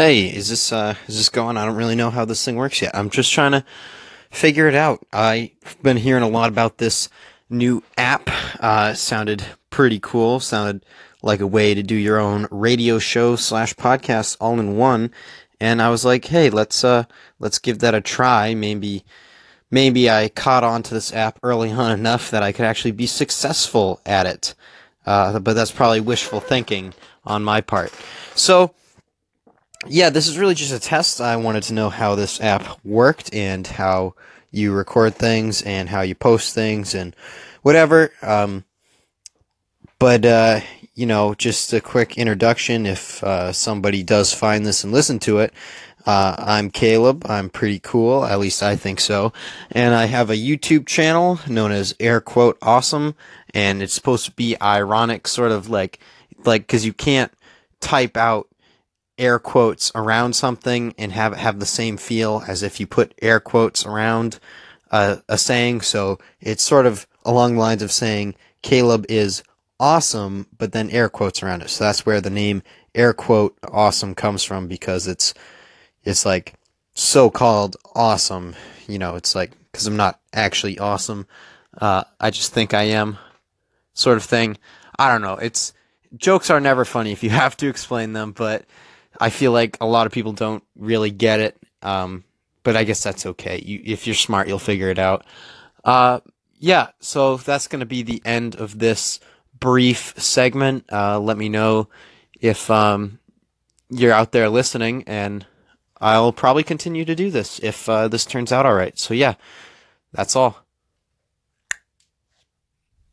Hey, is this uh is this going? I don't really know how this thing works yet. I'm just trying to figure it out. I've been hearing a lot about this new app. Uh, sounded pretty cool. Sounded like a way to do your own radio show slash podcast all in one. And I was like, hey, let's uh let's give that a try. Maybe maybe I caught on to this app early on enough that I could actually be successful at it. Uh, but that's probably wishful thinking on my part. So yeah, this is really just a test. I wanted to know how this app worked and how you record things and how you post things and whatever. Um, but, uh, you know, just a quick introduction if uh, somebody does find this and listen to it. Uh, I'm Caleb. I'm pretty cool. At least I think so. And I have a YouTube channel known as Air Quote Awesome. And it's supposed to be ironic, sort of like, like, cause you can't type out air quotes around something and have have the same feel as if you put air quotes around uh, a saying. So it's sort of along the lines of saying Caleb is awesome, but then air quotes around it. So that's where the name air quote awesome comes from because it's it's like so called awesome. You know, it's like because I'm not actually awesome. Uh, I just think I am, sort of thing. I don't know. It's jokes are never funny if you have to explain them, but I feel like a lot of people don't really get it. Um, but I guess that's okay. You, if you're smart, you'll figure it out. Uh, yeah, so that's going to be the end of this brief segment. Uh, let me know if um, you're out there listening, and I'll probably continue to do this if uh, this turns out all right. So, yeah, that's all.